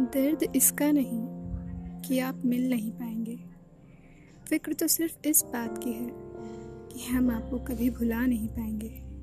दर्द इसका नहीं कि आप मिल नहीं पाएँगे। फ़िक्र तो सिर्फ़ इस बात की है कि हम आपको कभी भुला नहीं पाएँगे।